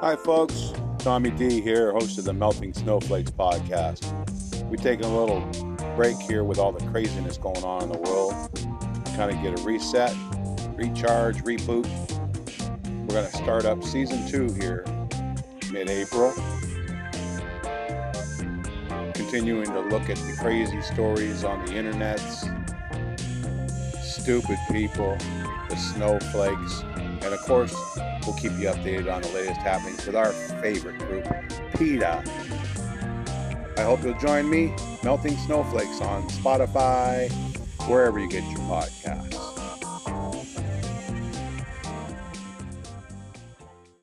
Hi, folks. Tommy D here, host of the Melting Snowflakes podcast. We're taking a little break here with all the craziness going on in the world. Kind of get a reset, recharge, reboot. We're going to start up season two here mid April. Continuing to look at the crazy stories on the internets, stupid people, the snowflakes, and of course, we'll keep you updated on the latest happenings with our favorite group, PETA. I hope you'll join me, Melting Snowflakes, on Spotify, wherever you get your podcasts.